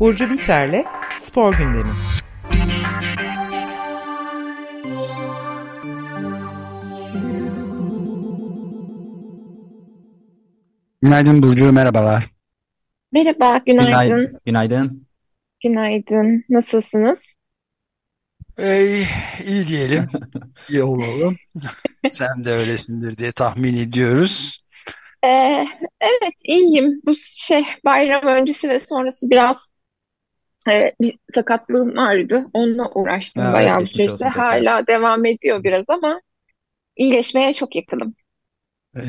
Burcu Biterle Spor Gündemi. Günaydın Burcu, merhabalar. Merhaba, günaydın. Günaydın. Günaydın. Nasılsınız? Ee, iyi diyelim, iyi olalım. Sen de öylesindir diye tahmin ediyoruz. Ee, evet, iyiyim. Bu şey bayram öncesi ve sonrası biraz e, bir sakatlığım vardı. Onunla uğraştım Evet, bayağı bir süreçte. olsun tekrar. Hala devam ediyor biraz ama iyileşmeye çok yakınım. Ee,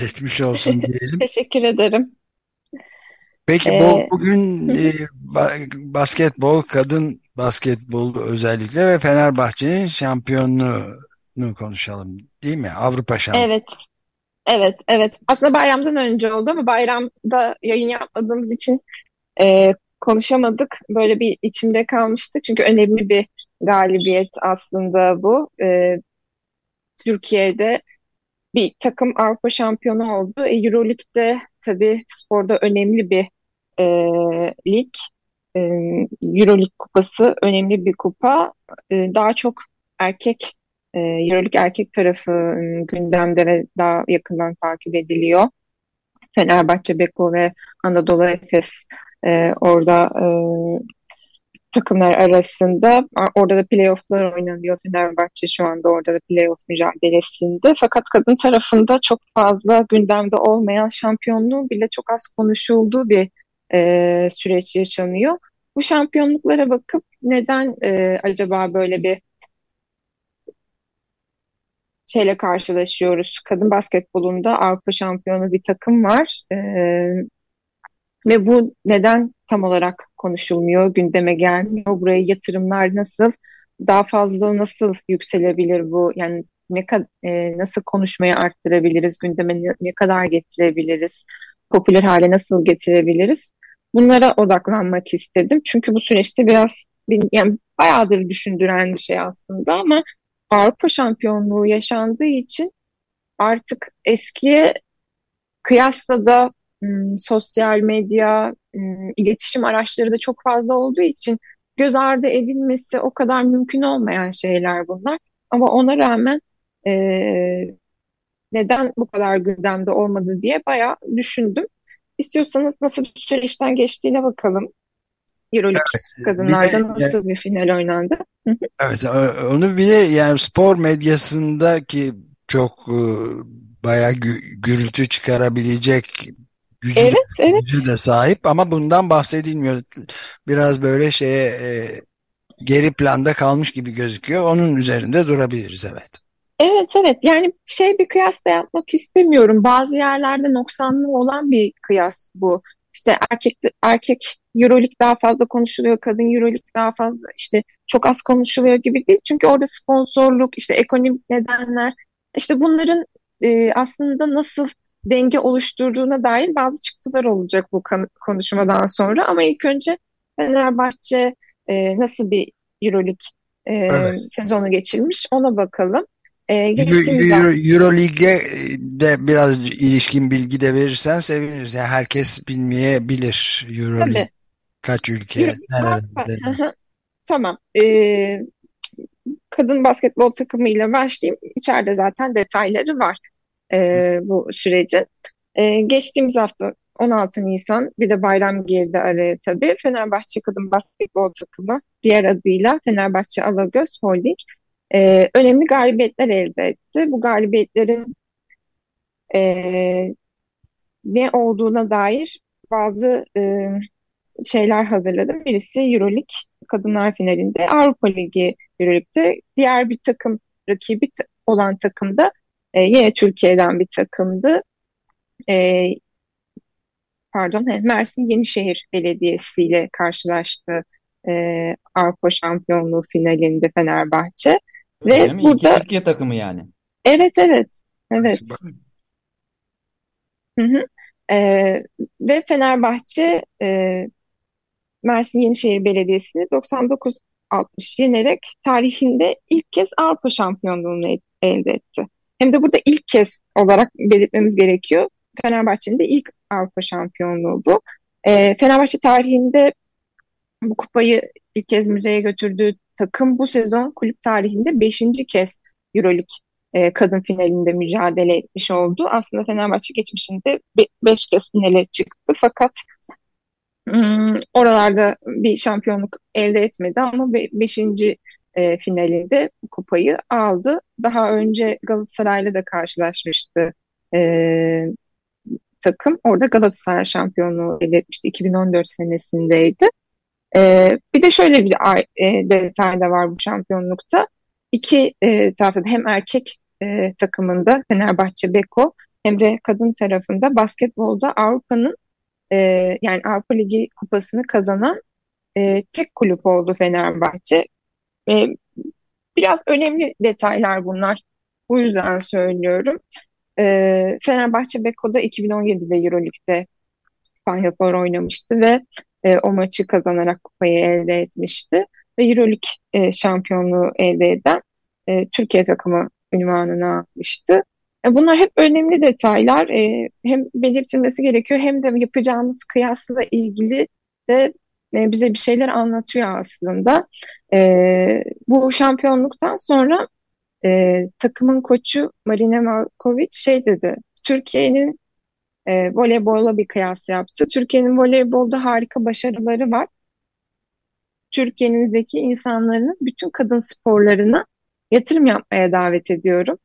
geçmiş olsun diyelim. Teşekkür ederim. Peki Ee, bu bugün e, ba- basketbol, kadın basketbol özellikle ve Fenerbahçe'nin şampiyonluğunu konuşalım değil mi? Avrupa şampiyonu. evet, evet, evet. Aslında bayramdan önce oldu ama bayramda yayın yapmadığımız için e, konuşamadık. Böyle bir içimde kalmıştı. Çünkü önemli bir galibiyet aslında bu. E, Türkiye'de bir takım Avrupa şampiyonu oldu. E, Euroleague'de tabii sporda önemli bir e, lig. E, Euroleague kupası önemli bir kupa. E, daha çok erkek e, Euroleague erkek tarafı e, gündemde ve daha yakından takip ediliyor. Fenerbahçe, Beko ve Anadolu Efes e, orada e, takımlar arasında. Orada da playofflar oynanıyor. Fenerbahçe şu anda orada da playoff mücadelesinde. Fakat kadın tarafında çok fazla gündemde olmayan şampiyonluğun bile çok az konuşulduğu bir e, süreç yaşanıyor. Bu şampiyonluklara bakıp neden e, acaba böyle bir şeyle karşılaşıyoruz? Kadın basketbolunda Avrupa şampiyonu bir takım var. E, ve bu neden tam olarak konuşulmuyor, gündeme gelmiyor? Buraya yatırımlar nasıl, daha fazla nasıl yükselebilir bu? Yani ne e, nasıl konuşmayı arttırabiliriz, gündeme ne, ne kadar getirebiliriz, popüler hale nasıl getirebiliriz? Bunlara odaklanmak istedim. Çünkü bu süreçte biraz bir- yani bayağıdır düşündüren bir şey aslında ama Avrupa şampiyonluğu yaşandığı için artık eskiye kıyasla da sosyal medya, iletişim araçları da çok fazla olduğu için göz ardı edilmesi o kadar mümkün olmayan şeyler bunlar. Ama ona rağmen eee, neden bu kadar gündemde olmadı diye bayağı düşündüm. İstiyorsanız nasıl bir süreçten geçtiğine bakalım. Euroleague de kadınlarda e, nasıl bir final oynandı? Evet ö- onu bir de yani spor medyasındaki çok e, bayağı gü- gürültü çıkarabilecek gücü de, Evet, evet. gücü de sahip ama bundan bahsedilmiyor. Biraz böyle şeye e, geri planda kalmış gibi gözüküyor. Onun üzerinde durabiliriz evet. Evet evet yani şey bir kıyas da yapmak istemiyorum. Bazı yerlerde noksanlı olan bir kıyas bu. İşte erkek erkek Euroleague daha fazla konuşuluyor, kadın Euroleague daha fazla işte çok az konuşuluyor gibi değil. Çünkü orada sponsorluk, işte ekonomik nedenler, işte bunların e, aslında nasıl denge oluşturduğuna dair bazı çıktılar olacak bu konuşmadan sonra. Ama ilk önce Fenerbahçe e, nasıl bir Euroleague e, Evet. sezonu geçirmiş ona bakalım. Ee, Euro, geçtiğimiz Euro, Euroleague'e de biraz ilişkin bilgi de verirsen seviniriz. Yani herkes bilmeyebilir Euroleague tabii kaç ülke, Euro-. Tamam. Ee, kadın basketbol takımıyla başlayayım. İçeride zaten detayları var ee, bu sürecin. Ee, geçtiğimiz hafta 16 Nisan bir de bayram girdi araya tabii. Fenerbahçe Kadın Basketbol Takımı diğer adıyla Fenerbahçe Alagöz Holding ee, önemli galibiyetler elde etti. Bu galibiyetlerin ee, ne olduğuna dair bazı e, şeyler hazırladım. Birisi Euroleague kadınlar finalinde, Avrupa Ligi Euroleague'de diğer bir takım rakibi olan takım da e, yine Türkiye'den bir takımdı. E, pardon, Mersin Yenişehir Belediyesi ile karşılaştı e, Avrupa Şampiyonluğu finalinde Fenerbahçe. Öyle Ve mi? İki burada Türkiye takımı yani. evet evet evet hı hı. E, ve Fenerbahçe e, Mersin Yenişehir Belediyesi'ni 99-60 yenerek tarihinde ilk kez Avrupa şampiyonluğunu el- elde etti. hem de burada ilk kez olarak belirtmemiz gerekiyor. Fenerbahçe'nin de ilk Avrupa şampiyonluğu bu. E, Fenerbahçe tarihinde bu kupayı ilk kez müzeye götürdüğü takım bu sezon kulüp tarihinde beşinci kez Euroleague e, kadın finalinde mücadele etmiş oldu. Aslında Fenerbahçe geçmişinde be, beş kez finale çıktı fakat hmm, oralarda bir şampiyonluk elde etmedi ama be, beşinci e, finalinde kupayı aldı. Daha önce Galatasaray'la da karşılaşmıştı e, takım. Orada Galatasaray şampiyonluğu elde etmişti. 2014 senesindeydi. E, bir de şöyle bir e, detay da var bu şampiyonlukta. İki e, tarafta hem erkek e, takımında Fenerbahçe Beko hem de kadın tarafında basketbolda Avrupa'nın e, yani Avrupa Ligi kupasını kazanan e, tek kulüp oldu Fenerbahçe. E, biraz önemli detaylar bunlar. Bu yüzden söylüyorum. E, Fenerbahçe Beko'da 2017'de Euroleague'de Final Four oynamıştı ve e, o maçı kazanarak kupayı elde etmişti. Ve Euroleague e, şampiyonluğu elde eden e, Türkiye takımı ünvanını almıştı. E, bunlar hep önemli detaylar. E, hem belirtilmesi gerekiyor hem de yapacağımız kıyasla ilgili de e, bize bir şeyler anlatıyor aslında. E, bu şampiyonluktan sonra e, takımın koçu Marina Malkovic şey dedi. Türkiye'nin e, voleybolla bir kıyas yaptı. Türkiye'nin voleybolda harika başarıları var. Türkiye'nin zeki insanların bütün kadın sporlarına yatırım yapmaya davet ediyorum.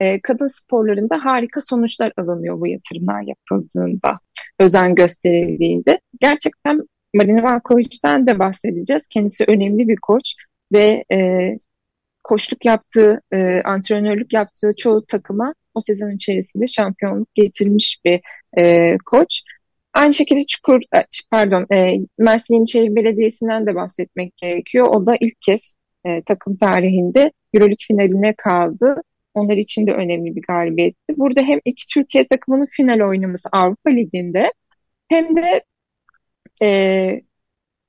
E, kadın sporlarında harika sonuçlar alınıyor bu yatırımlar yapıldığında, özen gösterildiğinde. Gerçekten Marina Valkovic'den de bahsedeceğiz. Kendisi önemli bir koç ve e, koçluk yaptığı, e, antrenörlük yaptığı çoğu takıma o sezon içerisinde şampiyonluk getirmiş bir e, koç. Aynı şekilde Çukur, e, pardon, e, Mersin Yeniçeri Belediyesi'nden de bahsetmek gerekiyor. O da ilk kez e, takım tarihinde Euroleague finaline kaldı. Onlar için de önemli bir galibiyetti. Burada hem iki Türkiye takımının final oynaması Avrupa Ligi'nde hem de e,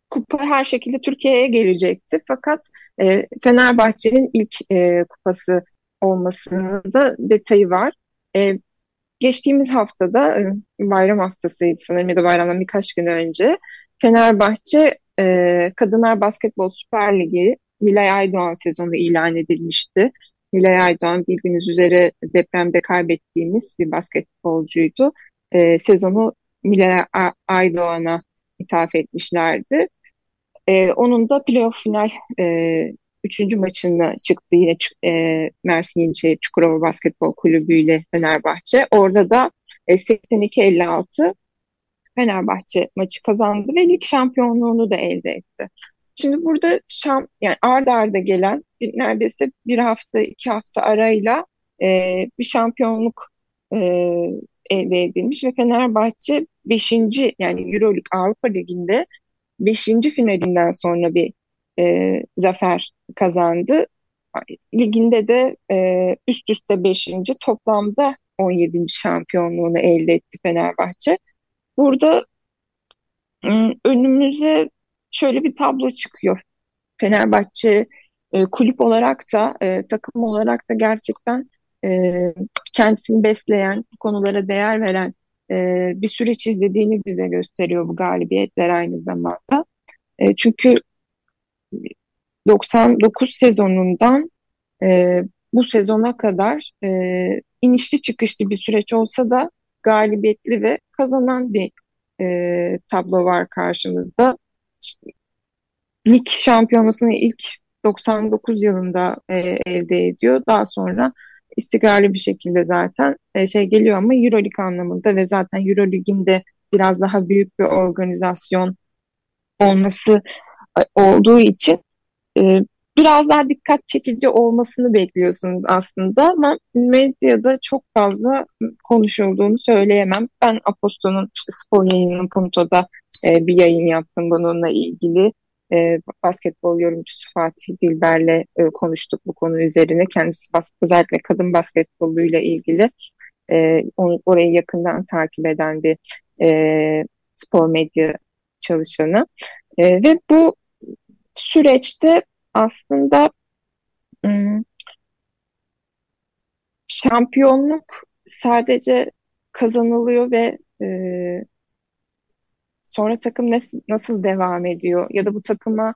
kupa her şekilde Türkiye'ye gelecekti. Fakat e, Fenerbahçe'nin ilk e, kupası olmasının da detayı var. E, geçtiğimiz haftada e, bayram haftasıydı sanırım ya da bayramdan birkaç gün önce Fenerbahçe e, Kadınlar Basketbol Süper Ligi Nilay Aydoğan sezonu ilan edilmişti. Nilay Aydoğan bildiğiniz üzere depremde kaybettiğimiz bir basketbolcuydu. E, sezonu Nilay Aydoğan'a ithaf etmişlerdi. E, onun da playoff final e, üçüncü maçına çıktı yine e, Mersin Yeniçeri Çukurova Basketbol Kulübü ile Fenerbahçe. Orada da e, 82-56 Fenerbahçe maçı kazandı ve lig şampiyonluğunu da elde etti. Şimdi burada şam, yani ard arda gelen neredeyse bir hafta iki hafta arayla e, bir şampiyonluk e, elde edilmiş ve Fenerbahçe 5. yani Euroleague Avrupa Ligi'nde 5. finalinden sonra bir e, zafer kazandı. Liginde de e, üst üste 5. toplamda 17. şampiyonluğunu elde etti Fenerbahçe. Burada önümüze şöyle bir tablo çıkıyor. Fenerbahçe e, kulüp olarak da e, takım olarak da gerçekten e, kendisini besleyen, bu konulara değer veren e, bir süreç izlediğini bize gösteriyor bu galibiyetler aynı zamanda. E, çünkü 99 sezonundan e, bu sezona kadar e, inişli çıkışlı bir süreç olsa da galibiyetli ve kazanan bir e, tablo var karşımızda. İşte, lig şampiyonasını ilk 99 yılında e, elde ediyor. Daha sonra istikrarlı bir şekilde zaten e, şey geliyor ama Euroleague anlamında ve zaten Euroleague'in de biraz daha büyük bir organizasyon olması olduğu için e, biraz daha dikkat çekici olmasını bekliyorsunuz aslında ama medyada çok fazla konuşulduğunu söyleyemem. Ben Aposto'nun işte spor yayınının Punto'da e, bir yayın yaptım bununla ilgili. E, basketbol yorumcusu Fatih Dilber'le e, konuştuk bu konu üzerine. Kendisi bas özellikle kadın basketboluyla ilgili e, onu, orayı yakından takip eden bir e, spor medya çalışanı. E, ve bu süreçte aslında şampiyonluk sadece kazanılıyor ve e, sonra takım nasıl, nasıl devam ediyor? Ya da bu takıma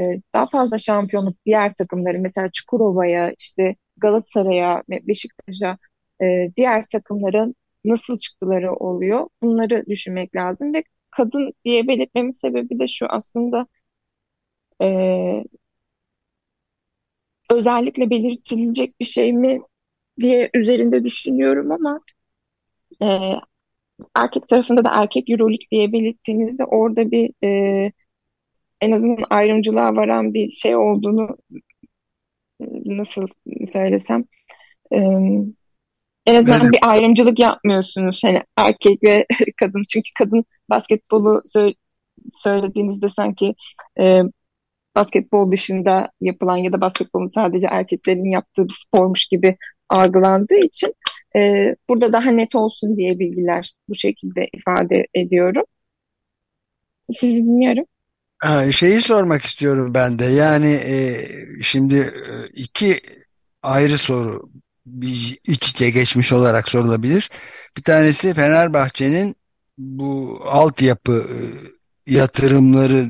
e, daha fazla şampiyonluk diğer takımları mesela Çukurova'ya işte Galatasaray'a Beşiktaş'a e, diğer takımların nasıl çıktıları oluyor? Bunları düşünmek lazım ve kadın diye belirtmemin sebebi de şu. Aslında e, özellikle belirtilecek bir şey mi diye üzerinde düşünüyorum ama e, erkek tarafında da erkek Euroleague diye belirttiğinizde orada bir e, en azından ayrımcılığa varan bir şey olduğunu nasıl söylesem e, en azından evet. bir ayrımcılık yapmıyorsunuz hani erkek ve kadın çünkü kadın basketbolu sö söylediğinizde sanki e, basketbol dışında yapılan ya da basketbolun sadece erkeklerin yaptığı bir spormuş gibi algılandığı için e, burada daha net olsun diye bilgiler bu şekilde ifade ediyorum. Sizi dinliyorum. Şeyi sormak istiyorum ben de. Yani e, şimdi e, iki ayrı soru bir iç içe geçmiş olarak sorulabilir. Bir tanesi Fenerbahçe'nin bu altyapı e, yatırımları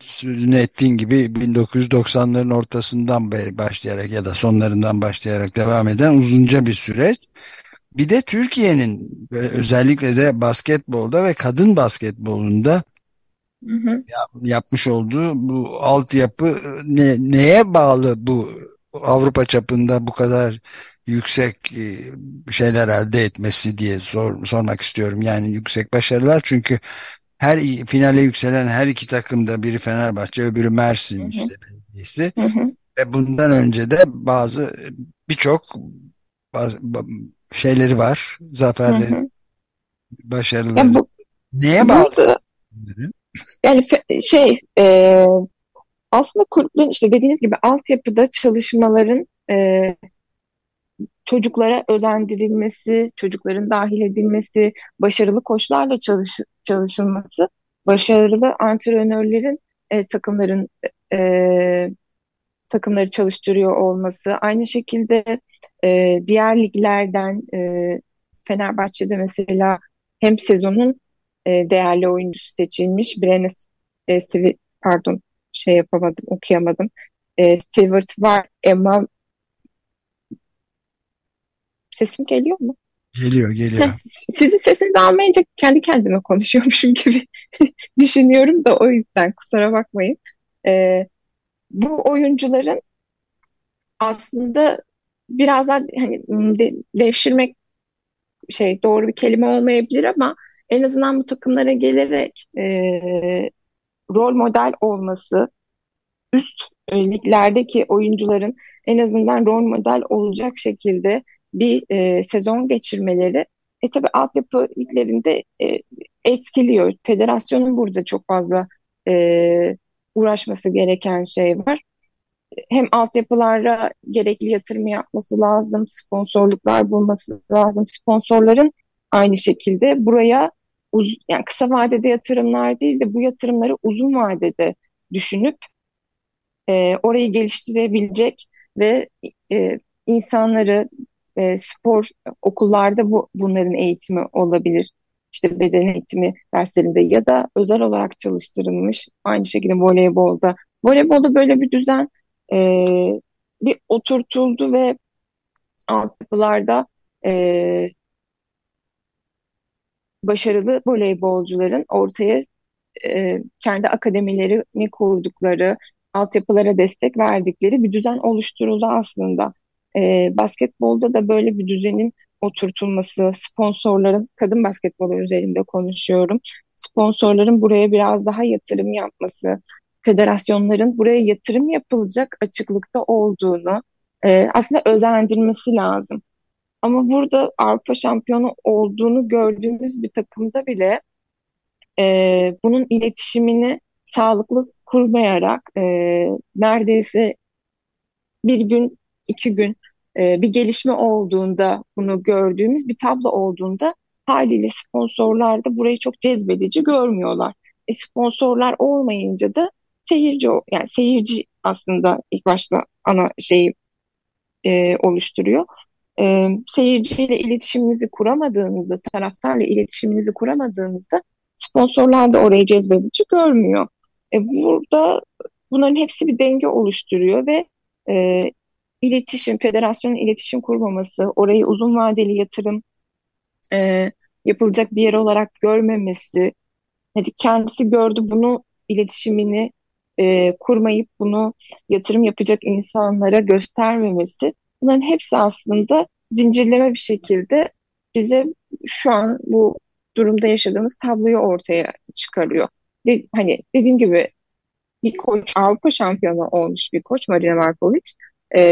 sözünü ettiğin gibi 1990'ların ortasından başlayarak ya da sonlarından başlayarak devam eden uzunca bir süreç. Bir de Türkiye'nin özellikle de basketbolda ve kadın basketbolunda hı hı. yapmış olduğu bu altyapı ne, neye bağlı bu Avrupa çapında bu kadar yüksek e, şeyler elde etmesi diye sor, sormak istiyorum. Yani yüksek başarılar çünkü her finale yükselen her iki takım da biri Fenerbahçe öbürü Mersin işte belediyesi. Ve bundan önce de bazı birçok şeyleri var. Zaferleri, hı hı. başarıları. Yani bu, Neye bağlı? Yani şey e, aslında kulüplerin işte dediğiniz gibi altyapıda çalışmaların e, çocuklara özendirilmesi, çocukların dahil edilmesi, başarılı koçlarla çalış, çalışılması, başarılı antrenörlerin e, takımların e, takımları çalıştırıyor olması, aynı şekilde e, diğer liglerden e, Fenerbahçe'de mesela hem sezonun e, değerli oyuncusu seçilmiş, Brenes e, pardon şey yapamadım, okuyamadım. E, Stewart var, Emma Sesim geliyor mu? Geliyor, geliyor. Sizin sesinizi almayınca kendi kendime konuşuyormuşum gibi düşünüyorum da o yüzden kusura bakmayın. Ee, bu oyuncuların aslında biraz daha hani de, devşirmek şey doğru bir kelime olmayabilir ama en azından bu takımlara gelerek e, rol model olması, üst liglerdeki oyuncuların en azından rol model olacak şekilde bir e, sezon geçirmeleri e tabi altyapı liglerinde e, etkiliyor. Federasyonun burada çok fazla e, uğraşması gereken şey var. Hem altyapılara gerekli yatırım yapması lazım, sponsorluklar bulması lazım. Sponsorların aynı şekilde buraya uz yani kısa vadede yatırımlar değil de bu yatırımları uzun vadede düşünüp e, orayı geliştirebilecek ve e, insanları e, spor okullarda bu bunların eğitimi olabilir. İşte beden eğitimi derslerinde ya da özel olarak çalıştırılmış aynı şekilde voleybolda. Voleybolda böyle bir düzen e, bir oturtuldu ve altyapılarda e, başarılı voleybolcuların ortaya e, kendi akademilerini kurdukları, altyapılara destek verdikleri bir düzen oluşturuldu aslında. E, basketbolda da böyle bir düzenin oturtulması, sponsorların, kadın basketbolu üzerinde konuşuyorum, sponsorların buraya biraz daha yatırım yapması, federasyonların buraya yatırım yapılacak açıklıkta olduğunu e, aslında özendirmesi lazım. Ama burada Avrupa şampiyonu olduğunu gördüğümüz bir takımda bile e, bunun iletişimini sağlıklı kurmayarak e, neredeyse bir gün iki gün e, bir gelişme olduğunda bunu gördüğümüz bir tablo olduğunda haliyle sponsorlar da burayı çok cezbedici görmüyorlar. E, sponsorlar olmayınca da seyirci yani seyirci aslında ilk başta ana şeyi e, oluşturuyor. e, seyirciyle iletişiminizi kuramadığınızda, taraftarla iletişiminizi kuramadığınızda sponsorlar da orayı cezbedici görmüyor. E, burada bunların hepsi bir denge oluşturuyor ve e, iletişim, federasyonun iletişim kurmaması, orayı uzun vadeli yatırım e, yapılacak bir yer olarak görmemesi, hadi kendisi gördü bunu iletişimini e, kurmayıp bunu yatırım yapacak insanlara göstermemesi, bunların hepsi aslında zincirleme bir şekilde bize şu an bu durumda yaşadığımız tabloyu ortaya çıkarıyor. De, hani dediğim gibi bir koç Avrupa şampiyonu olmuş bir koç Marina Markovic e,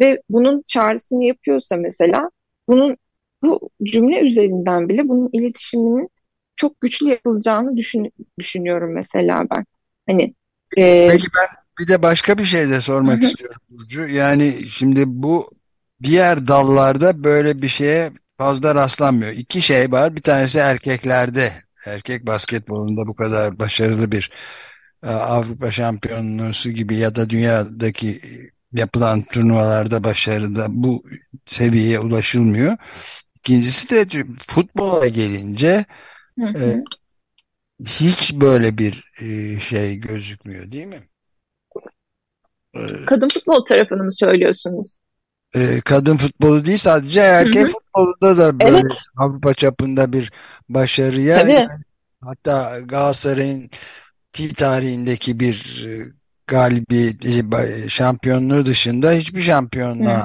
ve bunun çağrısını yapıyorsa mesela bunun bu cümle üzerinden bile bunun iletişiminin çok güçlü yapılacağını düşün, düşünüyorum mesela ben. Hani e, Peki ben bir de başka bir şey de sormak istiyorum Burcu. Yani şimdi bu diğer dallarda böyle bir şeye fazla rastlanmıyor. İki şey var. Bir tanesi erkeklerde. Erkek basketbolunda bu kadar başarılı bir e, Avrupa Şampiyonası gibi ya da dünyadaki yapılan turnuvalarda başarıda bu seviyeye ulaşılmıyor. İkincisi de futbola gelince hı hı. E, hiç böyle bir e, şey gözükmüyor değil mi? E, Kadın futbol tarafını mı söylüyorsunuz? E, kadın futbolu değil sadece erkek hı hı. futbolunda da böyle evet. Avrupa çapında bir başarıya yani, hatta Galatasaray'ın fil tarihindeki bir e, galibi e, şampiyonluğu dışında hiçbir şampiyonluğa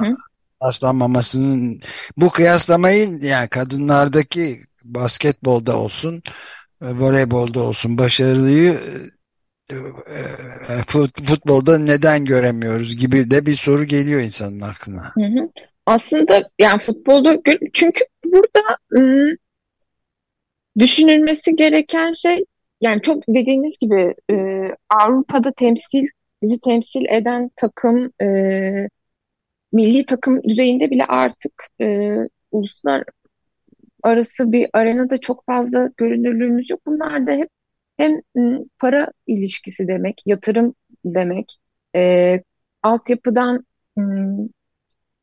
rastlanmamasının bu kıyaslamayı yani kadınlardaki basketbolda olsun e, voleybolda olsun başarılıyı futbolda neden göremiyoruz gibi de bir soru geliyor insanın aklına. Hı hı. Aslında yani futbolda çünkü burada ıı, düşünülmesi gereken şey yani çok dediğiniz gibi e, Avrupa'da temsil bizi temsil eden takım e, milli takım düzeyinde bile artık e, uluslar arası bir arenada çok fazla görünürlüğümüz yok. Bunlar da hep hem para ilişkisi demek, yatırım demek, e, altyapıdan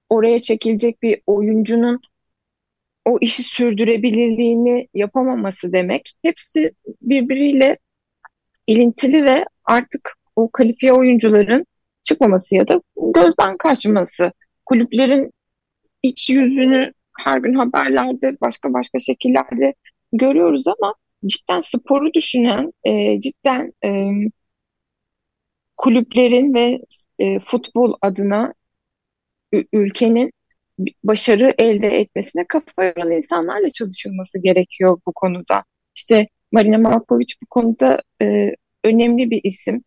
oraya çekilecek bir oyuncunun o işi sürdürebilirliğini yapamaması demek. Hepsi birbiriyle ilintili ve artık o kalifiye oyuncuların çıkmaması ya da gözden kaçması. Kulüplerin iç yüzünü her gün haberlerde başka başka şekillerde görüyoruz ama cidden sporu düşünen, e, cidden e, kulüplerin ve e, futbol adına ülkenin başarı elde etmesine kafa yoran insanlarla çalışılması gerekiyor bu konuda. İşte Marina Malkovic bu konuda e, önemli bir isim.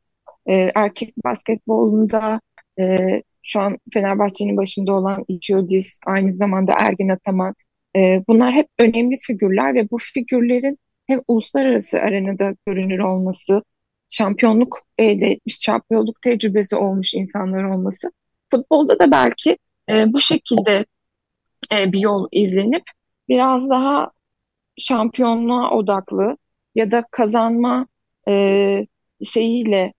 E, erkek basketbolunda e, şu an Fenerbahçe'nin başında olan İtiodis, aynı zamanda Ergin Ataman. E, bunlar hep önemli figürler ve bu figürlerin hem uluslararası arenada görünür olması, şampiyonluk elde etmiş, şampiyonluk tecrübesi olmuş insanlar olması. Futbolda da belki e, bu şekilde e, bir yol izlenip biraz daha şampiyonluğa odaklı ya da kazanma e, şeyiyle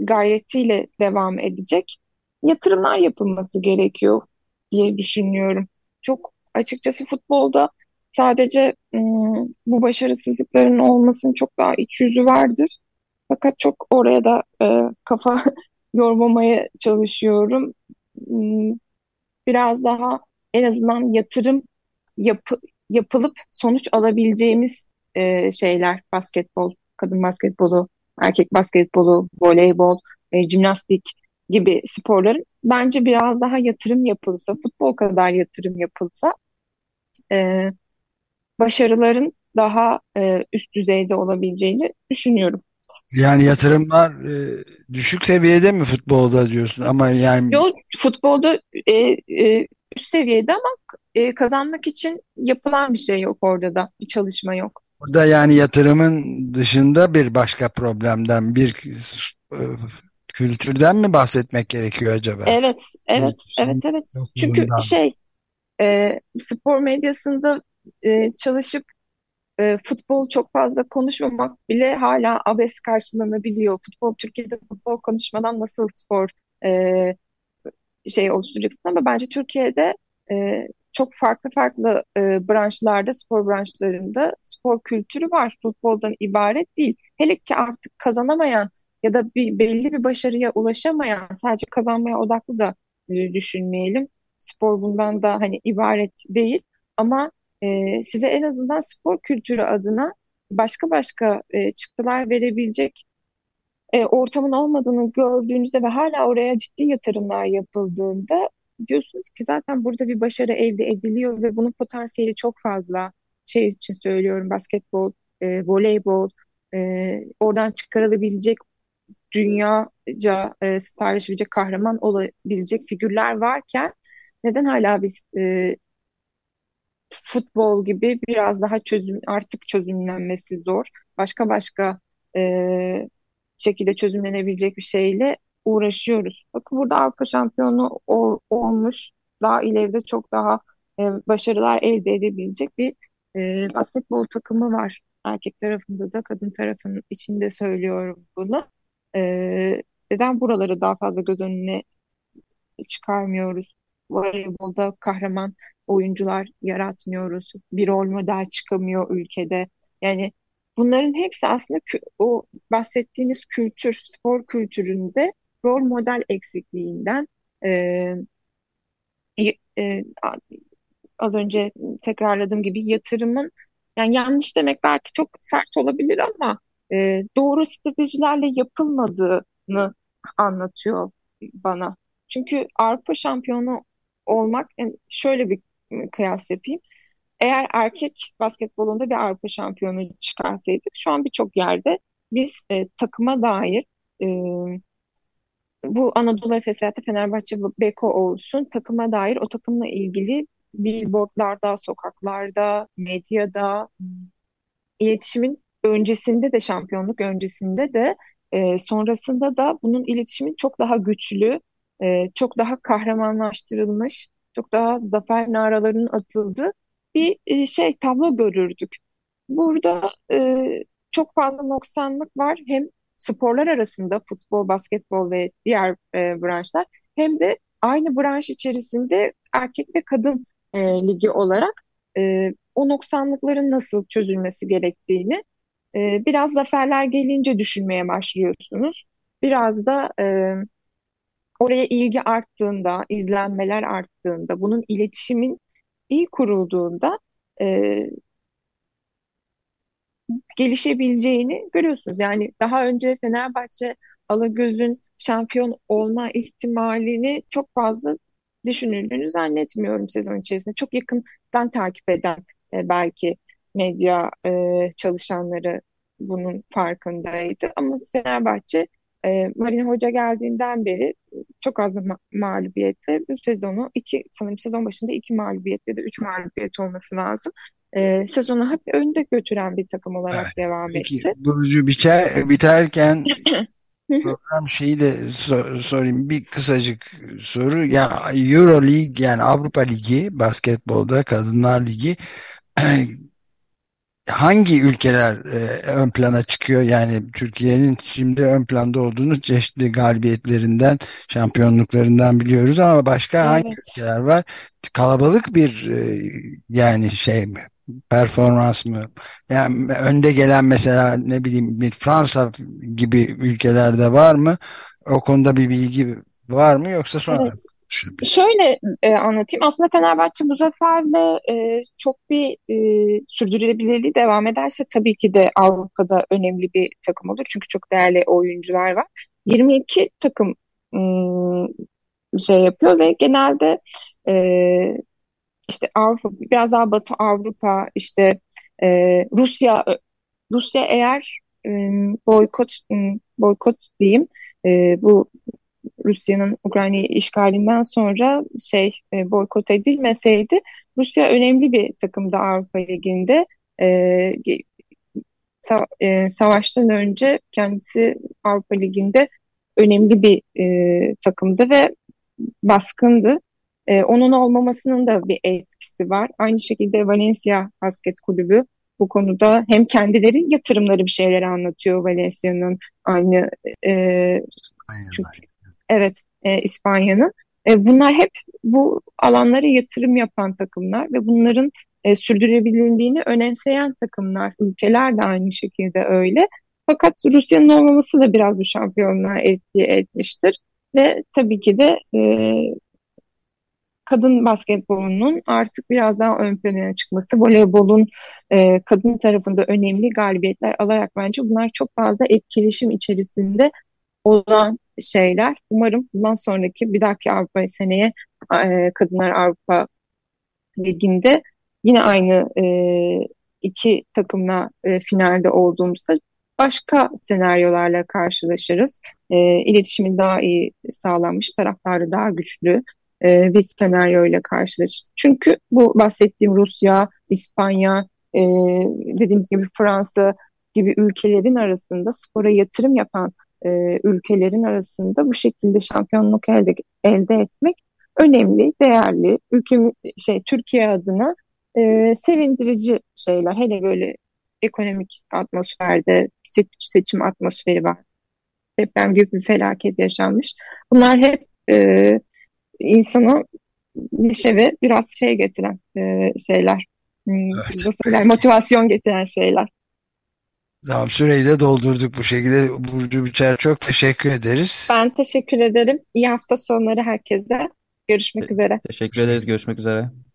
gayretiyle devam edecek yatırımlar yapılması gerekiyor diye düşünüyorum. Çok açıkçası futbolda sadece ım, bu başarısızlıkların olmasının çok daha iç yüzü vardır. Fakat çok oraya da e, kafa yormamaya çalışıyorum. Biraz daha en azından yatırım yapı, yapılıp sonuç alabileceğimiz e, şeyler basketbol, kadın basketbolu, erkek basketbolu, voleybol, e, jimnastik gibi sporların bence biraz daha yatırım yapılsa, futbol kadar yatırım yapılsa e, başarıların daha e, üst düzeyde olabileceğini düşünüyorum. Yani yatırımlar e, düşük seviyede mi futbolda diyorsun ama yani Yok futbolda e, e, üst seviyede ama e, kazanmak için yapılan bir şey yok orada da bir çalışma yok. Burada yani yatırımın dışında bir başka problemden bir e, kültürden mi bahsetmek gerekiyor acaba? Evet, evet, evet, evet. Çünkü şey e, spor medyasında e, çalışıp e, futbol çok fazla konuşmamak bile hala abes karşılanabiliyor. Futbol Türkiye'de futbol konuşmadan nasıl spor e, şey oluşturacaksın ama bence Türkiye'de e, çok farklı farklı e, branşlarda, spor branşlarında spor kültürü var. Futboldan ibaret değil. Hele ki artık kazanamayan ya da bir belli bir başarıya ulaşamayan, sadece kazanmaya odaklı da e, düşünmeyelim. Spor bundan da hani ibaret değil. Ama e, size en azından spor kültürü adına başka başka e, çıktılar verebilecek e, ortamın olmadığını gördüğünüzde ve hala oraya ciddi yatırımlar yapıldığında diyorsunuz ki zaten burada bir başarı elde ediliyor ve bunun potansiyeli çok fazla. Şey için söylüyorum basketbol, e, voleybol, e, oradan çıkarılabilecek dünyaca e, starleşebilecek kahraman olabilecek figürler varken neden hala biz e, futbol gibi biraz daha çözüm artık çözümlenmesi zor. Başka başka e, şekilde çözümlenebilecek bir şeyle uğraşıyoruz. Bakın burada Avrupa şampiyonu ol, olmuş, daha ileride çok daha e, başarılar elde edebilecek bir e, basketbol takımı var. Erkek tarafında da kadın tarafının içinde söylüyorum bunu. E, neden buraları daha fazla göz önüne çıkarmıyoruz? Voleybolda kahraman oyuncular yaratmıyoruz. Bir rol model çıkamıyor ülkede. Yani bunların hepsi aslında o bahsettiğiniz kültür, spor kültüründe rol model eksikliğinden e, e, az önce tekrarladığım gibi yatırımın yani yanlış demek belki çok sert olabilir ama e, doğru stratejilerle yapılmadığını anlatıyor bana. Çünkü Avrupa şampiyonu olmak yani şöyle bir kıyas yapayım. Eğer erkek basketbolunda bir Avrupa şampiyonu çıkarsaydık şu an birçok yerde biz e, takıma dair e, bu Anadolu Efes ya Fenerbahçe Beko olsun takıma dair o takımla ilgili billboardlarda, sokaklarda, medyada, iletişimin öncesinde de şampiyonluk öncesinde de e, sonrasında da bunun iletişimin çok daha güçlü, e, çok daha kahramanlaştırılmış, çok daha zafer naralarının atıldığı bir e, şey tablo görürdük. Burada e, çok fazla noksanlık var. Hem sporlar arasında futbol, basketbol ve diğer e, branşlar hem de aynı branş içerisinde erkek ve kadın e, ligi olarak e, o noksanlıkların nasıl çözülmesi gerektiğini e, biraz zaferler gelince düşünmeye başlıyorsunuz. Biraz da e, oraya ilgi arttığında, izlenmeler arttığında, bunun iletişimin iyi kurulduğunda e, gelişebileceğini görüyorsunuz. Yani daha önce Fenerbahçe Alagöz'ün şampiyon olma ihtimalini çok fazla düşünüldüğünü zannetmiyorum sezon içerisinde. Çok yakından takip eden e, belki medya e, çalışanları bunun farkındaydı. Ama Fenerbahçe e, Marin Hoca geldiğinden beri çok az ma mağlubiyetle bu sezonu iki sanırım sezon başında iki mağlubiyet ya da üç mağlubiyet olması lazım. E, sezonu hep önde götüren bir takım olarak evet. devam Peki, etti. Burcu biter, biterken program şeyi de sor, sorayım bir kısacık soru. Ya Euro League yani Avrupa Ligi basketbolda Kadınlar Ligi hangi ülkeler e, ön plana çıkıyor? Yani Türkiye'nin şimdi ön planda olduğunu çeşitli galibiyetlerinden, şampiyonluklarından biliyoruz ama başka evet. hangi ülkeler var? Kalabalık bir e, yani şey mi? Performans mı? Yani önde gelen mesela ne bileyim bir Fransa gibi ülkelerde var mı? O konuda bir bilgi var mı yoksa sonra evet. Şöyle e, anlatayım. Aslında Fenerbahçe bu zaferle e, çok bir e, sürdürülebilirliği devam ederse tabii ki de Avrupa'da önemli bir takım olur. Çünkü çok değerli oyuncular var. 22 takım ım, şey yapıyor ve genelde e, işte Avrupa biraz daha Batı Avrupa işte e, Rusya Rusya eğer e, boykot boykot diyeyim e, bu Rusya'nın Ukrayna'yı işgalinden sonra şey e, boykot edilmeseydi Rusya önemli bir takımda Avrupa Ligi'nde e, sa e, savaştan önce kendisi Avrupa Ligi'nde önemli bir e, takımdı ve baskındı. E, onun olmamasının da bir etkisi var. Aynı şekilde Valencia Basket Kulübü bu konuda hem kendileri yatırımları bir şeyler anlatıyor Valencia'nın aynı e, çünkü Evet, e, İspanya'nın. E, bunlar hep bu alanlara yatırım yapan takımlar ve bunların e, sürdürülebilirliğini önemseyen takımlar, ülkeler de aynı şekilde öyle. Fakat Rusya'nın olmaması da biraz bu şampiyonluğa etki etmiştir. Ve tabii ki de e, kadın basketbolunun artık biraz daha ön plana çıkması, voleybolun e, kadın tarafında önemli galibiyetler alarak bence bunlar çok fazla etkileşim içerisinde olan şeyler. Umarım bundan sonraki bir dahaki Avrupa seneye e, Kadınlar Avrupa Ligi'nde yine aynı e, iki takımla e, finalde olduğumuzda başka senaryolarla karşılaşırız. E, iletişimin daha iyi sağlanmış, taraftarı daha güçlü e, bir senaryoyla karşılaşırız. Çünkü bu bahsettiğim Rusya, İspanya, e, dediğimiz gibi Fransa gibi ülkelerin arasında spora yatırım yapan e, ülkelerin arasında bu şekilde şampiyonluk elde elde etmek önemli, değerli. Ülkemiz şey Türkiye adına e, sevindirici şeyler. Hele böyle ekonomik atmosferde seç, seçim atmosferi var. Deprem gibi bir felaket yaşanmış. Bunlar hep e, insana neşe ve biraz şey getiren e, şeyler. Hmm, evet. Motivasyon getiren şeyler. Tamam süreyi de doldurduk bu şekilde. Burcu Biçer çok teşekkür ederiz. Ben teşekkür ederim. İyi hafta sonları herkese. Görüşmek üzere. Teşekkür ederiz. Görüşmek üzere.